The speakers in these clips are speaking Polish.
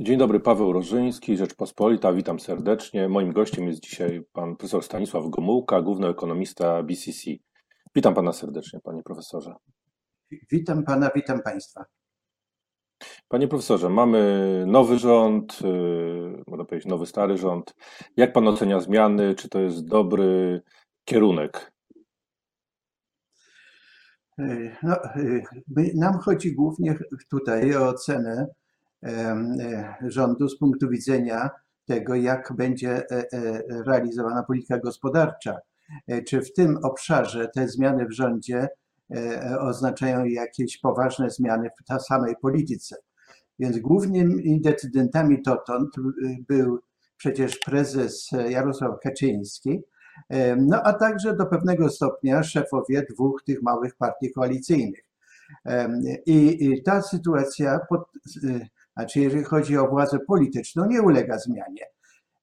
Dzień dobry, Paweł Rożyński, Rzeczpospolita, witam serdecznie. Moim gościem jest dzisiaj pan profesor Stanisław Gomułka, główny ekonomista BCC. Witam pana serdecznie, panie profesorze. Witam pana, witam państwa. Panie profesorze, mamy nowy rząd, yy, można powiedzieć nowy, stary rząd. Jak pan ocenia zmiany? Czy to jest dobry kierunek? Yy, no, yy, nam chodzi głównie tutaj o ocenę rządu z punktu widzenia tego, jak będzie e, e, realizowana polityka gospodarcza. E, czy w tym obszarze te zmiany w rządzie oznaczają jakieś poważne zmiany w tej samej polityce? Więc głównymi decydentami dotąd był przecież prezes Jarosław Kaczyński, no a także do pewnego stopnia szefowie dwóch tych małych partii koalicyjnych. I ta sytuacja pod, znaczy, jeżeli chodzi o władzę polityczną, nie ulega zmianie.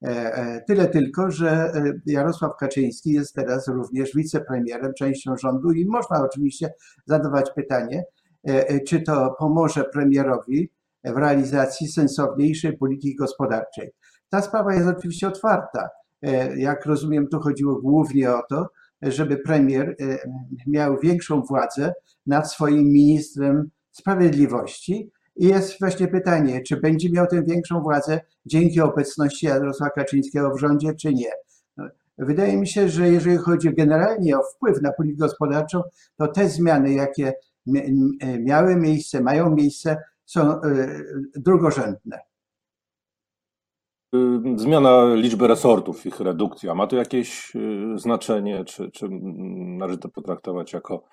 E, e, tyle tylko, że e, Jarosław Kaczyński jest teraz również wicepremierem, częścią rządu i można oczywiście zadawać pytanie, czy to pomoże premierowi w realizacji sensowniejszej polityki gospodarczej. Ta sprawa jest oczywiście otwarta. Jak rozumiem, tu chodziło głównie o to, żeby premier miał większą władzę nad swoim ministrem sprawiedliwości, i jest właśnie pytanie, czy będzie miał tę większą władzę dzięki obecności Jarosława Kaczyńskiego w rządzie, czy nie. Wydaje mi się, że jeżeli chodzi generalnie o wpływ na politykę gospodarczą, to te zmiany, jakie miały miejsce, mają miejsce, są e, drugorzędne. Y, zmiana liczby resortów, ich redukcja, ma to jakieś y, znaczenie, czy, czy należy to potraktować jako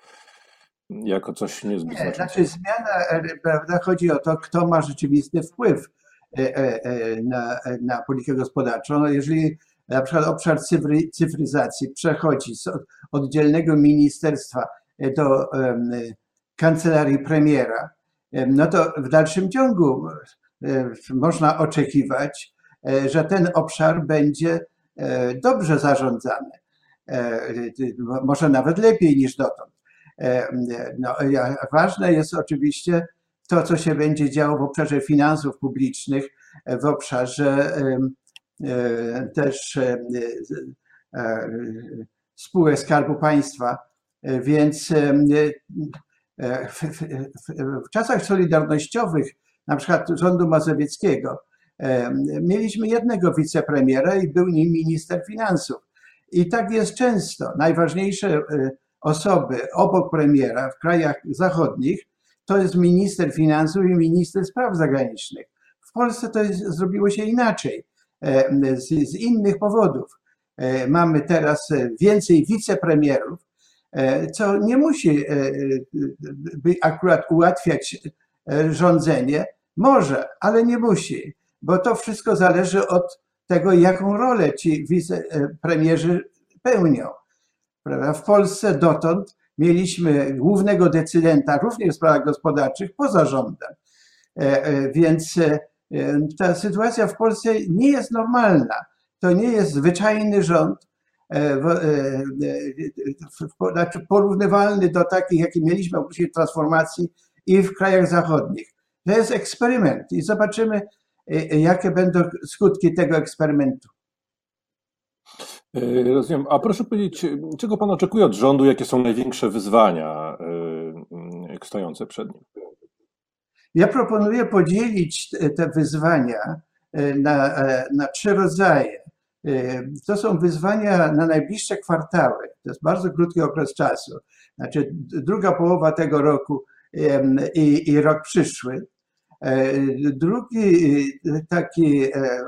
jako coś niezbyt Nie, znaczy zmiana, e, prawda, chodzi o to, kto ma rzeczywisty wpływ e, e, na, na politykę gospodarczą. No, jeżeli na przykład obszar cyfry, cyfryzacji przechodzi z oddzielnego ministerstwa do kancelarii premiera, no to w dalszym ciągu można oczekiwać, że ten obszar będzie dobrze zarządzany. Może nawet lepiej niż dotąd. E, no, ważne jest oczywiście to, co się będzie działo w obszarze finansów publicznych, e, w obszarze e, też spółek Skarbu Państwa. Więc w czasach solidarnościowych, na przykład rządu mazowieckiego, mieliśmy jednego wicepremiera i był nim minister finansów. I tak jest często. Najważniejsze osoby obok premiera w krajach zachodnich to jest minister finansów i minister spraw zagranicznych. W Polsce to jest, zrobiło się inaczej, e, z, z innych powodów. E, mamy teraz więcej wicepremierów, e, co nie musi akurat ułatwiać rządzenie. Może, ale nie musi, bo to wszystko zależy od tego, jaką rolę ci wicepremierzy pełnią. Prawda? W Polsce dotąd mieliśmy głównego decydenta również w sprawach gospodarczych poza rządem. E, e, więc e, ta sytuacja w Polsce nie jest normalna. To nie jest zwyczajny rząd, znaczy porównywalny do takich, jakie mieliśmy okresie transformacji i w krajach zachodnich. To jest eksperyment i zobaczymy, jakie będą skutki tego eksperymentu. E, rozumiem. A proszę powiedzieć, czego Pan oczekuje od rządu? Jakie są największe wyzwania e, stojące przed nim? Ja proponuję podzielić te wyzwania e, na, na trzy rodzaje. To są wyzwania na najbliższe kwartały. To jest bardzo krótki okres czasu. Znaczy druga połowa tego roku i, i rok przyszły. Drugi taki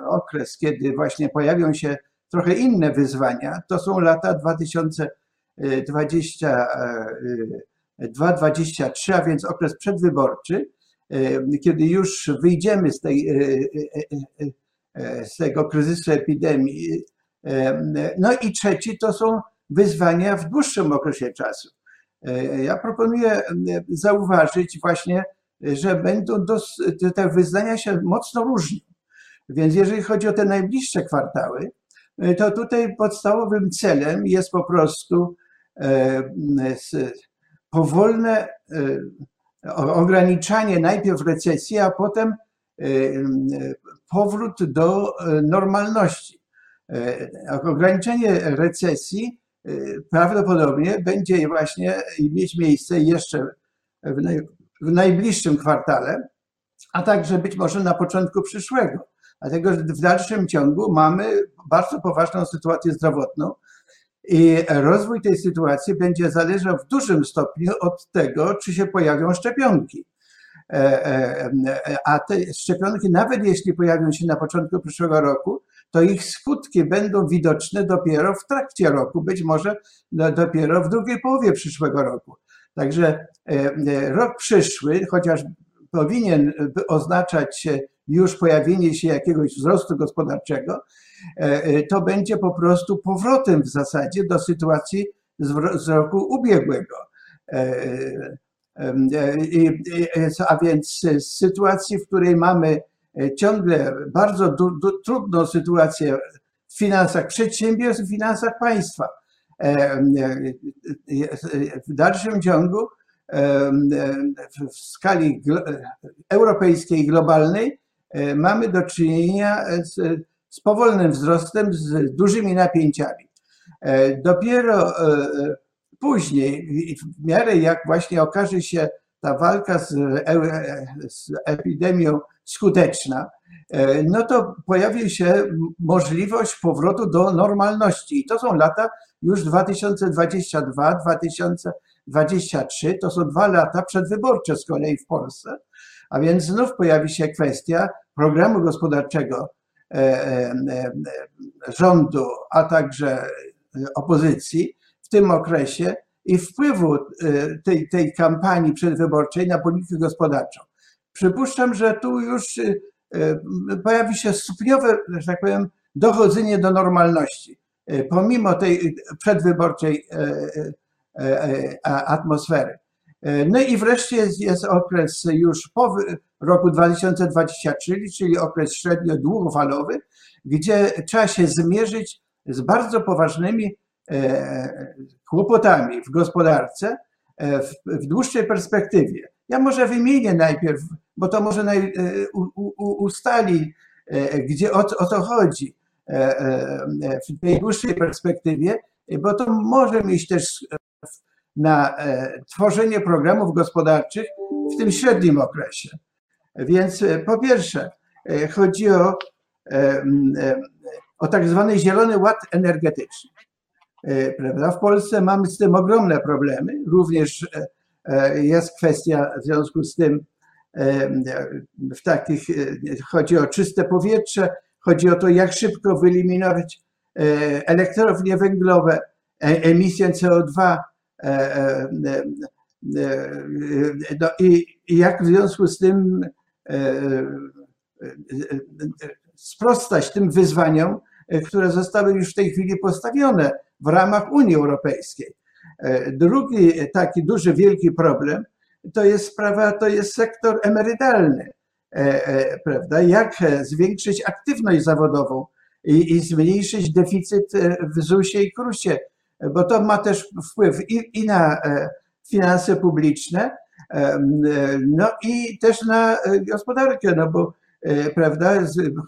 okres, kiedy właśnie pojawią się trochę inne wyzwania. To są lata 2022-2023, a więc okres przedwyborczy, e, kiedy już wyjdziemy z, tej, e, e, z tego kryzysu epidemii. No i trzeci to są wyzwania w dłuższym okresie czasu. Ja proponuję zauważyć właśnie, że będą te wyznania się mocno różnią. Więc jeżeli chodzi o te najbliższe kwartały, E, to tutaj podstawowym celem jest po prostu e, powolne e, ograniczanie najpierw recesji, a potem powrót do normalności. Ograniczenie recesji prawdopodobnie będzie właśnie mieć miejsce jeszcze w, w najbliższym kwartale, a także być może na początku przyszłego. Dlatego że w dalszym ciągu mamy bardzo poważną sytuację zdrowotną i rozwój tej sytuacji będzie zależał w dużym stopniu od tego, czy się pojawią szczepionki. E, e, e, a te szczepionki, nawet jeśli pojawią się na początku przyszłego roku, to ich skutki będą widoczne dopiero w trakcie roku, być może dopiero w drugiej połowie przyszłego roku. Także rok przyszły, chociaż powinien oznaczać już pojawienie się jakiegoś wzrostu gospodarczego, to będzie po prostu powrotem w zasadzie do sytuacji z roku ubiegłego. A więc sytuacji, w której mamy ciągle bardzo trudną sytuację w finansach przedsiębiorstw, w finansach państwa. W dalszym ciągu w skali europejskiej globalnej mamy do czynienia z, z powolnym wzrostem, z dużymi napięciami. Dopiero później, w miarę jak właśnie okaże się ta walka z, z epidemią skuteczna, no to pojawi się możliwość powrotu do normalności. I to są lata już 2022, 2023, to są dwa lata przedwyborcze z kolei w Polsce. A więc znów pojawi się kwestia programu gospodarczego e, e, e, rządu, a także opozycji w tym okresie i wpływu tej, tej kampanii przedwyborczej na politykę gospodarczą. Przypuszczam, że tu już pojawi się stopniowe, że tak powiem, dochodzenie do normalności. Pomimo tej przedwyborczej atmosfery. No i wreszcie jest, jest okres już po roku 2023, czyli okres średnio długofalowy, gdzie trzeba się zmierzyć z bardzo poważnymi e, kłopotami w gospodarce e, w, w dłuższej perspektywie. Ja może wymienię najpierw, bo to może naj, e, u, u, ustali, gdzie o, o co chodzi w tej dłuższej perspektywie, bo to może mieć też na tworzenie programów gospodarczych w tym średnim okresie. Więc e, po pierwsze, e, chodzi o, e, o tak zwany zielony ład energetyczny. Prawda? W Polsce mamy z tym ogromne problemy. Również jest kwestia w związku z tym w takich, chodzi o czyste powietrze, chodzi o to, jak szybko wyeliminować elektrownie węglowe, emisję CO2, no i jak w związku z tym E, e, e, sprostać tym wyzwaniom, które zostały już w tej chwili postawione w ramach Unii Europejskiej. Drugi taki duży, wielki problem to jest sprawa, to jest sektor emerytalny, prawda? Jak zwiększyć aktywność zawodową i, i zmniejszyć deficyt w ZUS-ie i KRUS-ie, bo to ma też wpływ i, i na finanse publiczne, no i też na e, gospodarkę, no bo e, prawda,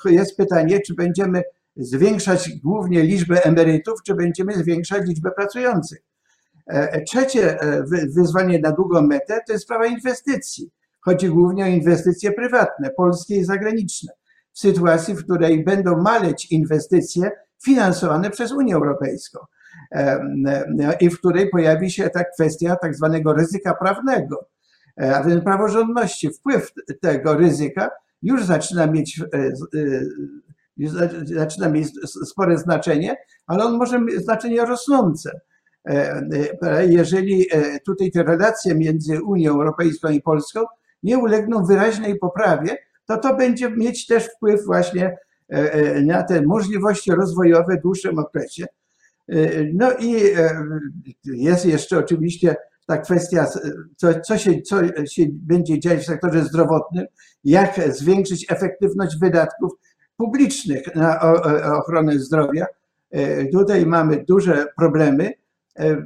jest pytanie, czy będziemy zwiększać głównie liczbę emerytów, czy będziemy zwiększać liczbę pracujących. E, trzecie wyzwanie na długą metę to jest sprawa inwestycji. Chodzi głównie o inwestycje prywatne, polskie i zagraniczne. W sytuacji, w której będą maleć inwestycje finansowane przez Unię Europejską i w której pojawi się ta kwestia tak zwanego ryzyka prawnego E, a więc praworządności, wpływ tego ryzyka już zaczyna mieć, e, e, już zaczyna mieć spore znaczenie, ale on może mieć znaczenie rosnące. Jeżeli tutaj te relacje między Unią Europejską i Polską nie ulegną wyraźnej poprawie, to to będzie mieć też wpływ właśnie na te możliwości rozwojowe w dłuższym okresie. No i jest jeszcze oczywiście ta kwestia, co, co, się, co się będzie dziać w sektorze zdrowotnym, jak zwiększyć efektywność wydatków publicznych na ochronę zdrowia. E, tutaj mamy duże problemy e,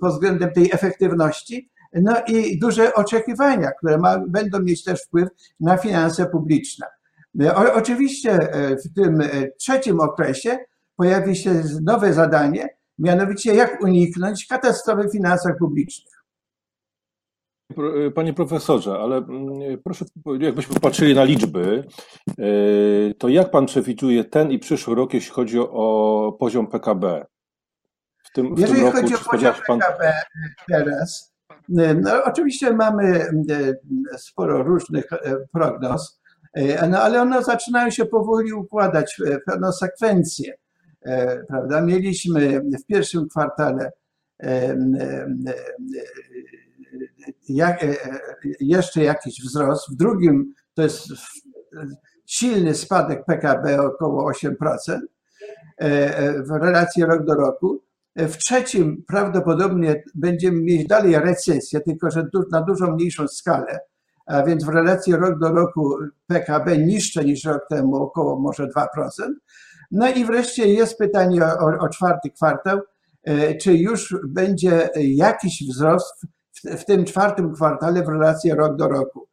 pod względem tej efektywności, no i duże oczekiwania, które ma, będą mieć też wpływ na finanse publiczne. O, oczywiście w tym trzecim okresie pojawi się nowe zadanie, mianowicie jak uniknąć katastrofy w finansach publicznych. Panie profesorze, ale mm, proszę, jakbyśmy popatrzyli na liczby, to jak pan przewiduje ten i przyszły rok, jeśli chodzi o poziom PKB? W tym, w Jeżeli tym roku, chodzi o poziom pan... PKB teraz, no oczywiście mamy sporo różnych prognoz, no ale one zaczynają się powoli układać w pewną sekwencję. Prawda? Mieliśmy w pierwszym kwartale jak, jeszcze jakiś wzrost, w drugim to jest silny spadek PKB około 8% w relacji rok do roku. W trzecim prawdopodobnie będziemy mieć dalej recesję, tylko że na dużo mniejszą skalę, a więc w relacji rok do roku PKB niższe niż rok temu, około może 2%. No i wreszcie jest pytanie o, o czwarty kwartał, e, czy już będzie jakiś wzrost w, w tym czwartym kwartale w relacji rok do roku.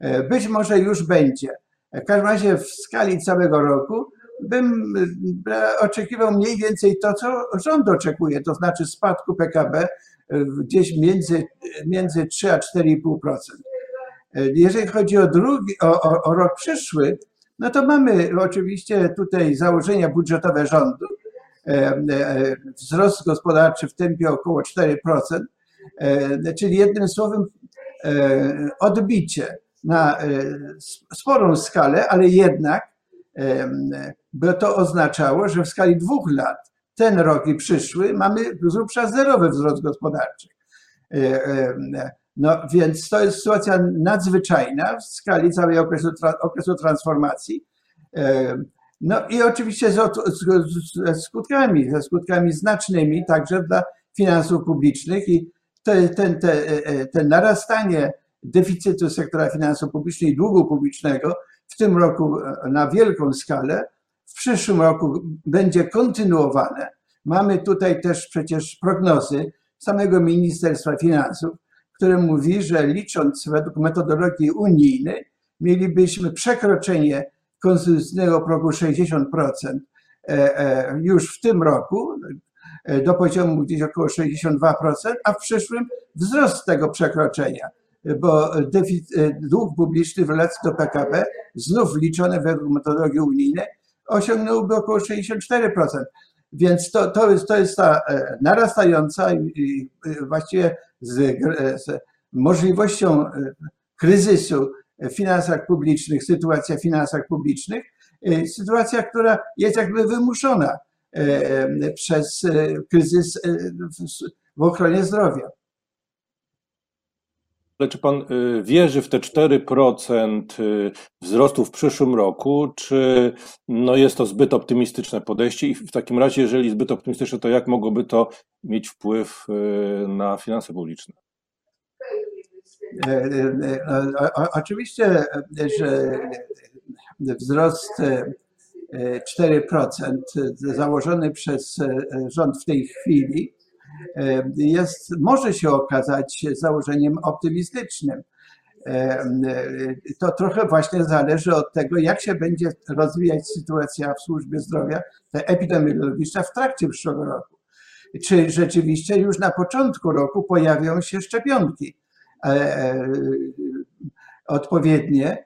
E, być może już będzie. W każdym razie w skali całego roku bym e, oczekiwał mniej więcej to, co rząd oczekuje, to znaczy spadku PKB gdzieś między, między 3 a 4,5%. Jeżeli chodzi o, drugi, o, o, o rok przyszły, no to mamy oczywiście tutaj założenia budżetowe rządu, e, e, wzrost gospodarczy w tempie około 4%, e, czyli jednym słowem odbicie na sporą skalę, ale jednak by to oznaczało, że w skali dwóch lat, ten rok i przyszły, mamy z grubsza zerowy wzrost gospodarczy. No więc to jest sytuacja nadzwyczajna w skali całej okresu, okresu transformacji. E, no i oczywiście ze skutkami, ze skutkami znacznymi także dla finansów publicznych i ten, ten, ten narastanie deficytu sektora finansów publicznych i długu publicznego w tym roku na wielką skalę, w przyszłym roku będzie kontynuowane. Mamy tutaj też przecież prognozy samego Ministerstwa Finansów, które mówi, że licząc według metodologii unijnej, mielibyśmy przekroczenie konstytucyjnego progu 60% e, e, już w tym roku e, do poziomu gdzieś około 62%, a w przyszłym wzrost tego przekroczenia, bo dług publiczny w relacji do PKB, znów liczone według metodologii unijnej, osiągnąłby około 64%. Więc to, to, jest, to jest ta narastająca i właściwie z, z możliwością e, kryzysu w finansach publicznych, sytuacja w finansach publicznych, e, sytuacja, która jest jakby wymuszona e, przez kryzys w ochronie zdrowia. Ale czy pan wierzy w te 4% wzrostu w przyszłym roku, czy no jest to zbyt optymistyczne podejście i w takim razie, jeżeli zbyt optymistyczne, to jak mogłoby to mieć wpływ na finanse publiczne? E, e, e, oczywiście, że wzrost 4% założony przez rząd w tej chwili jest, może się okazać założeniem optymistycznym. To trochę właśnie zależy od tego, jak się będzie rozwijać sytuacja w służbie zdrowia epidemiologiczna w trakcie przyszłego roku. Czy rzeczywiście już na początku roku pojawią się szczepionki odpowiednie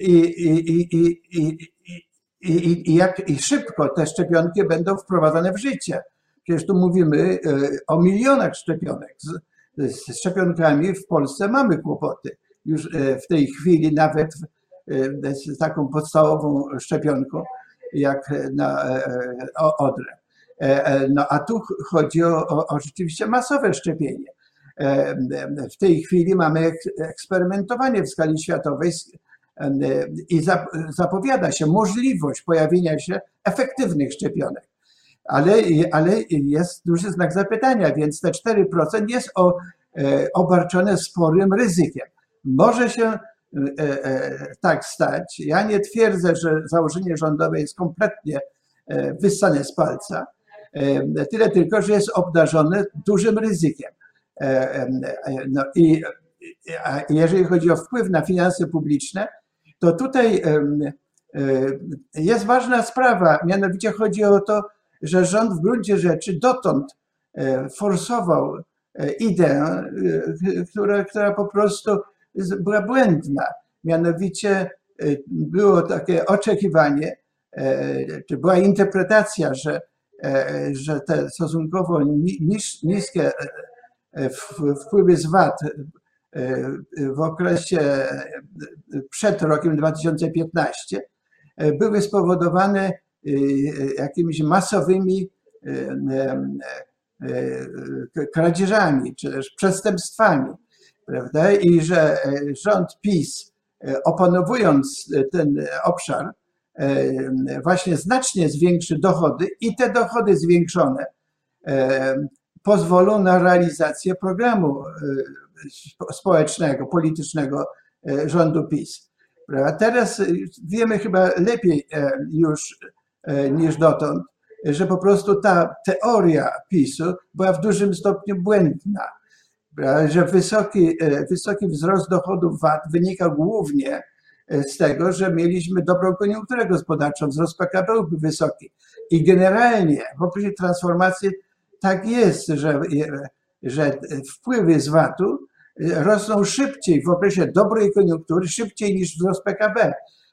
i, i, i, i, i, jak i szybko te szczepionki będą wprowadzane w życie. Przecież tu mówimy o milionach szczepionek. Z, z szczepionkami w Polsce mamy kłopoty. Już w tej chwili nawet z taką podstawową szczepionką jak na odrę. No a tu chodzi o, o, o rzeczywiście masowe szczepienie. W tej chwili mamy eksperymentowanie w skali światowej i zapowiada się możliwość pojawienia się efektywnych szczepionek. Ale, ale jest duży znak zapytania, więc te 4% jest o, e, obarczone sporym ryzykiem. Może się e, e, tak stać. Ja nie twierdzę, że założenie rządowe jest kompletnie wyssane z palca. Tyle tylko, że jest obdarzone dużym ryzykiem. No i jeżeli chodzi o wpływ na finanse publiczne, to tutaj Jest ważna sprawa, mianowicie chodzi o to, że rząd w gruncie rzeczy dotąd forsował ideę, która, która po prostu była błędna. Mianowicie było takie oczekiwanie, czy była interpretacja, że, że te stosunkowo niskie wpływy z VAT w okresie przed rokiem 2015 były spowodowane jakimiś masowymi kradzieżami czy też przestępstwami, prawda? I że rząd PiS, opanowując ten obszar, właśnie znacznie zwiększy dochody i te dochody zwiększone pozwolą na realizację programu społecznego, politycznego rządu PiS. Teraz wiemy chyba lepiej już niż dotąd, że po prostu ta teoria PiSu była w dużym stopniu błędna, że wysoki, wysoki wzrost dochodów VAT wynika głównie z tego, że mieliśmy dobrą koniunkturę gospodarczą, wzrost PKB był wysoki. I generalnie w okresie transformacji tak jest, że, że wpływy z VAT-u rosną szybciej w okresie dobrej koniunktury, szybciej niż wzrost PKB,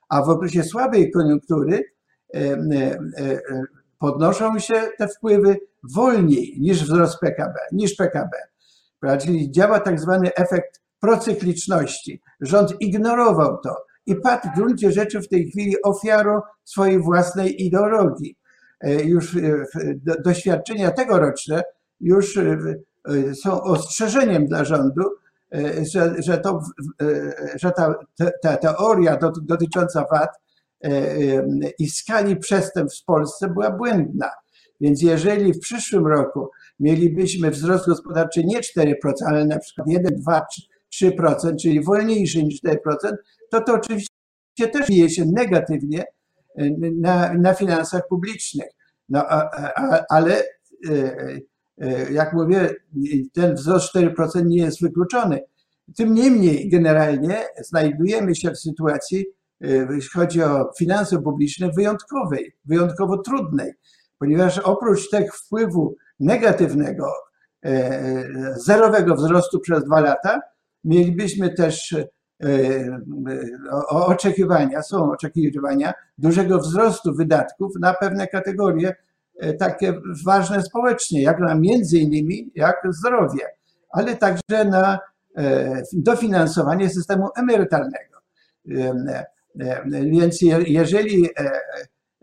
a w okresie słabej koniunktury podnoszą się te wpływy wolniej niż wzrost PKB, niż PKB. Czyli działa tak zwany efekt procykliczności. Rząd ignorował to i padł w gruncie rzeczy w tej chwili ofiarą swojej własnej ideologii. E, już e, doświadczenia tegoroczne już e, są ostrzeżeniem dla rządu, że, że, to, że ta, ta teoria dotycząca VAT i skali przestępstw w Polsce była błędna. Więc jeżeli w przyszłym roku mielibyśmy wzrost gospodarczy nie 4%, ale na przykład 1, 2, 3%, czyli wolniejszy niż 4%, to to oczywiście też bije się negatywnie na, na finansach publicznych. No, a, a, ale e, e, jak mówię, ten wzrost 4% nie jest wykluczony. Tym niemniej, generalnie znajdujemy się w sytuacji, e, jeśli chodzi o finanse publiczne, wyjątkowej, wyjątkowo trudnej, ponieważ oprócz tego wpływu negatywnego, zerowego wzrostu przez dwa lata, mielibyśmy też oczekiwania, są oczekiwania dużego wzrostu wydatków na pewne kategorie e, takie ważne społecznie, jak na między innymi jak zdrowie, ale także na e, dofinansowanie systemu emerytalnego. E, więc jeżeli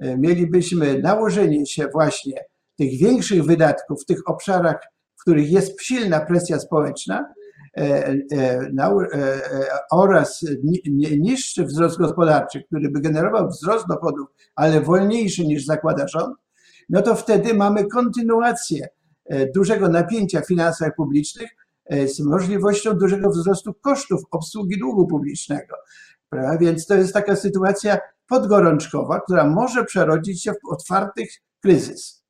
mielibyśmy nałożenie się właśnie tych większych wydatków w tych obszarach, w których jest silna presja społeczna, E, e, e, oraz niższy wzrost gospodarczy, który by generował wzrost dochodów, ale wolniejszy niż zakłada rząd, no to wtedy mamy kontynuację dużego napięcia w finansach publicznych z możliwością dużego wzrostu kosztów obsługi długu publicznego. Prawda? Więc to jest taka sytuacja podgorączkowa, która może przerodzić się w otwarty kryzys.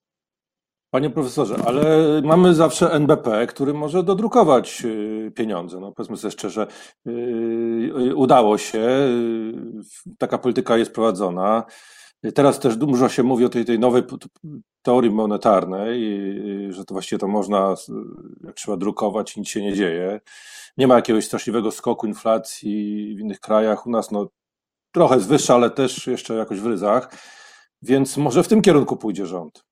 Panie profesorze, ale mamy zawsze NBP, który może dodrukować y, pieniądze. No, powiedzmy sobie szczerze, y, y, udało się, taka polityka jest prowadzona. Teraz też dużo się mówi o tej, tej nowej teorii monetarnej, że to właściwie to można, jak trzeba drukować, nic się nie dzieje. Nie ma jakiegoś straszliwego skoku inflacji w innych krajach. U nas no, trochę jest wyższa, ale też jeszcze jakoś w ryzach. Więc może w tym kierunku pójdzie rząd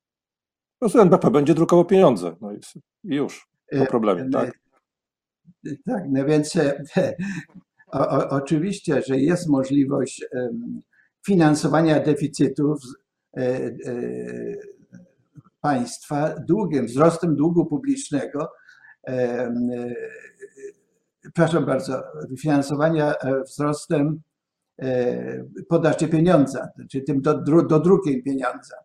prostu NBP będzie drukował pieniądze. No i już, po problemie, tak? Tak, no więc o, o, oczywiście, że jest możliwość finansowania deficytów e, e, państwa długiem, wzrostem długu publicznego, e, przepraszam bardzo, finansowania wzrostem podaży pieniądza, czy tym dodrukiem pieniądza.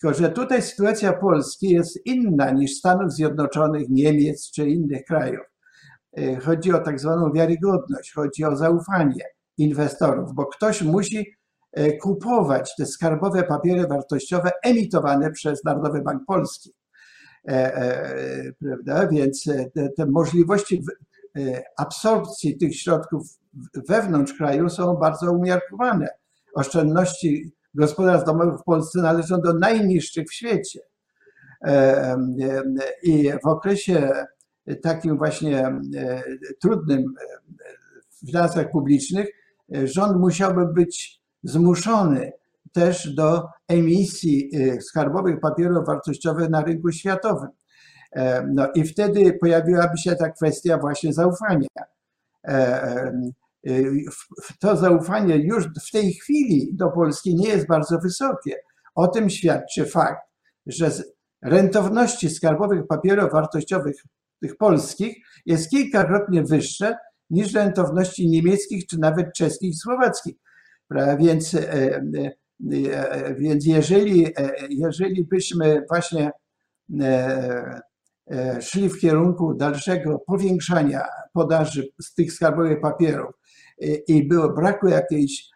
Tylko, że tutaj sytuacja Polski jest inna niż Stanów Zjednoczonych, Niemiec czy innych krajów. E, chodzi o tak zwaną wiarygodność, chodzi o zaufanie inwestorów, bo ktoś musi e, kupować te skarbowe papiery wartościowe emitowane przez Narodowy Bank Polski. E, prawda? Więc te, te możliwości absorpcji tych środków wewnątrz kraju są bardzo umiarkowane oszczędności gospodarstw domowych w Polsce należą do najniższych w świecie. I w okresie takim właśnie trudnym w finansach publicznych rząd musiałby być zmuszony też do emisji skarbowych papierów wartościowych na rynku światowym. No i wtedy pojawiłaby się ta kwestia właśnie zaufania. To zaufanie już w tej chwili do Polski nie jest bardzo wysokie. O tym świadczy fakt, że rentowności skarbowych papierów wartościowych tych polskich jest kilkakrotnie wyższe niż rentowności niemieckich, czy nawet czeskich, słowackich. Więc, e, e, e, więc jeżeli, jeżeli byśmy właśnie szli w kierunku dalszego powiększania podaży z tych skarbowych papierów i było braku jakiejś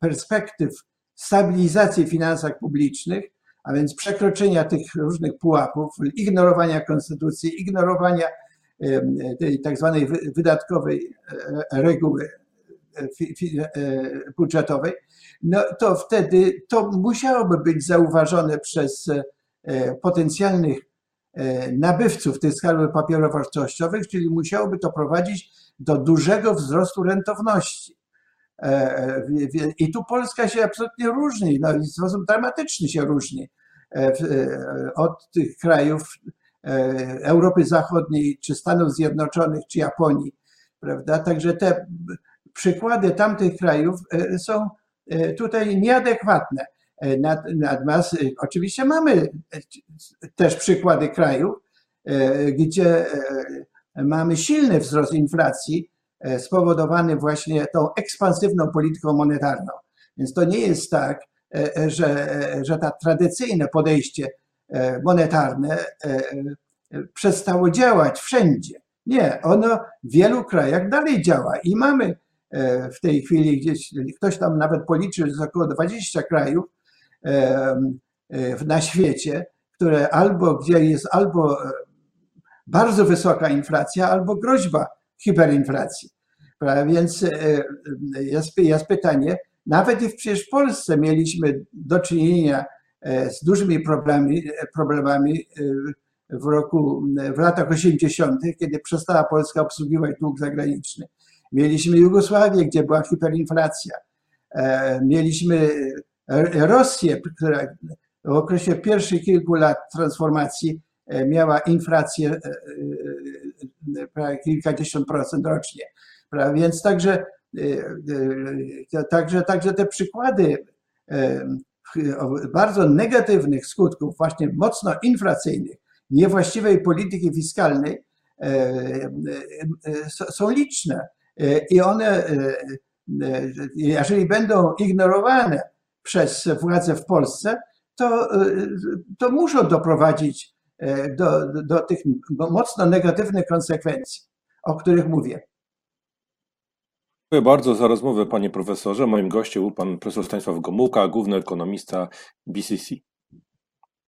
perspektyw stabilizacji w finansach publicznych, a więc przekroczenia tych różnych pułapów, ignorowania konstytucji, ignorowania tej tak zwanej wydatkowej reguły budżetowej, no to wtedy to musiałoby być zauważone przez potencjalnych nabywców tych skarbów papierów wartościowych, czyli musiałoby to prowadzić do dużego wzrostu rentowności. I tu Polska się absolutnie różni, no w sposób dramatyczny się różni od tych krajów Europy Zachodniej, czy Stanów Zjednoczonych, czy Japonii, prawda? Także te przykłady tamtych krajów są tutaj nieadekwatne. Natomiast oczywiście mamy też przykłady krajów, gdzie mamy silny wzrost inflacji spowodowany właśnie tą ekspansywną polityką monetarną. Więc to nie jest tak, że, że ta tradycyjne podejście monetarne przestało działać wszędzie. Nie, ono w wielu krajach dalej działa i mamy w tej chwili gdzieś, ktoś tam nawet policzył, że jest około 20 krajów na świecie, które albo, gdzie jest albo bardzo wysoka inflacja, albo groźba hiperinflacji. Więc e, e, jest, jest pytanie, nawet i przecież w Polsce mieliśmy do czynienia e, z dużymi problemami, problemami w roku, w latach 80., kiedy przestała Polska obsługiwać dług zagraniczny. Mieliśmy Jugosławię, gdzie była hiperinflacja. Mieliśmy Rosję, która w okresie pierwszych kilku lat transformacji miała inflację prawie kilkadziesiąt procent rocznie. Więc także, także, także te przykłady bardzo negatywnych skutków, właśnie mocno inflacyjnych, niewłaściwej polityki fiskalnej są liczne. I one, jeżeli będą ignorowane przez władze w Polsce, to, to muszą doprowadzić do, do tych mocno negatywnych konsekwencji, o których mówię. Dziękuję bardzo za rozmowę, panie profesorze. Moim gościem był pan profesor Stanisław Gomułka, główny ekonomista BCC.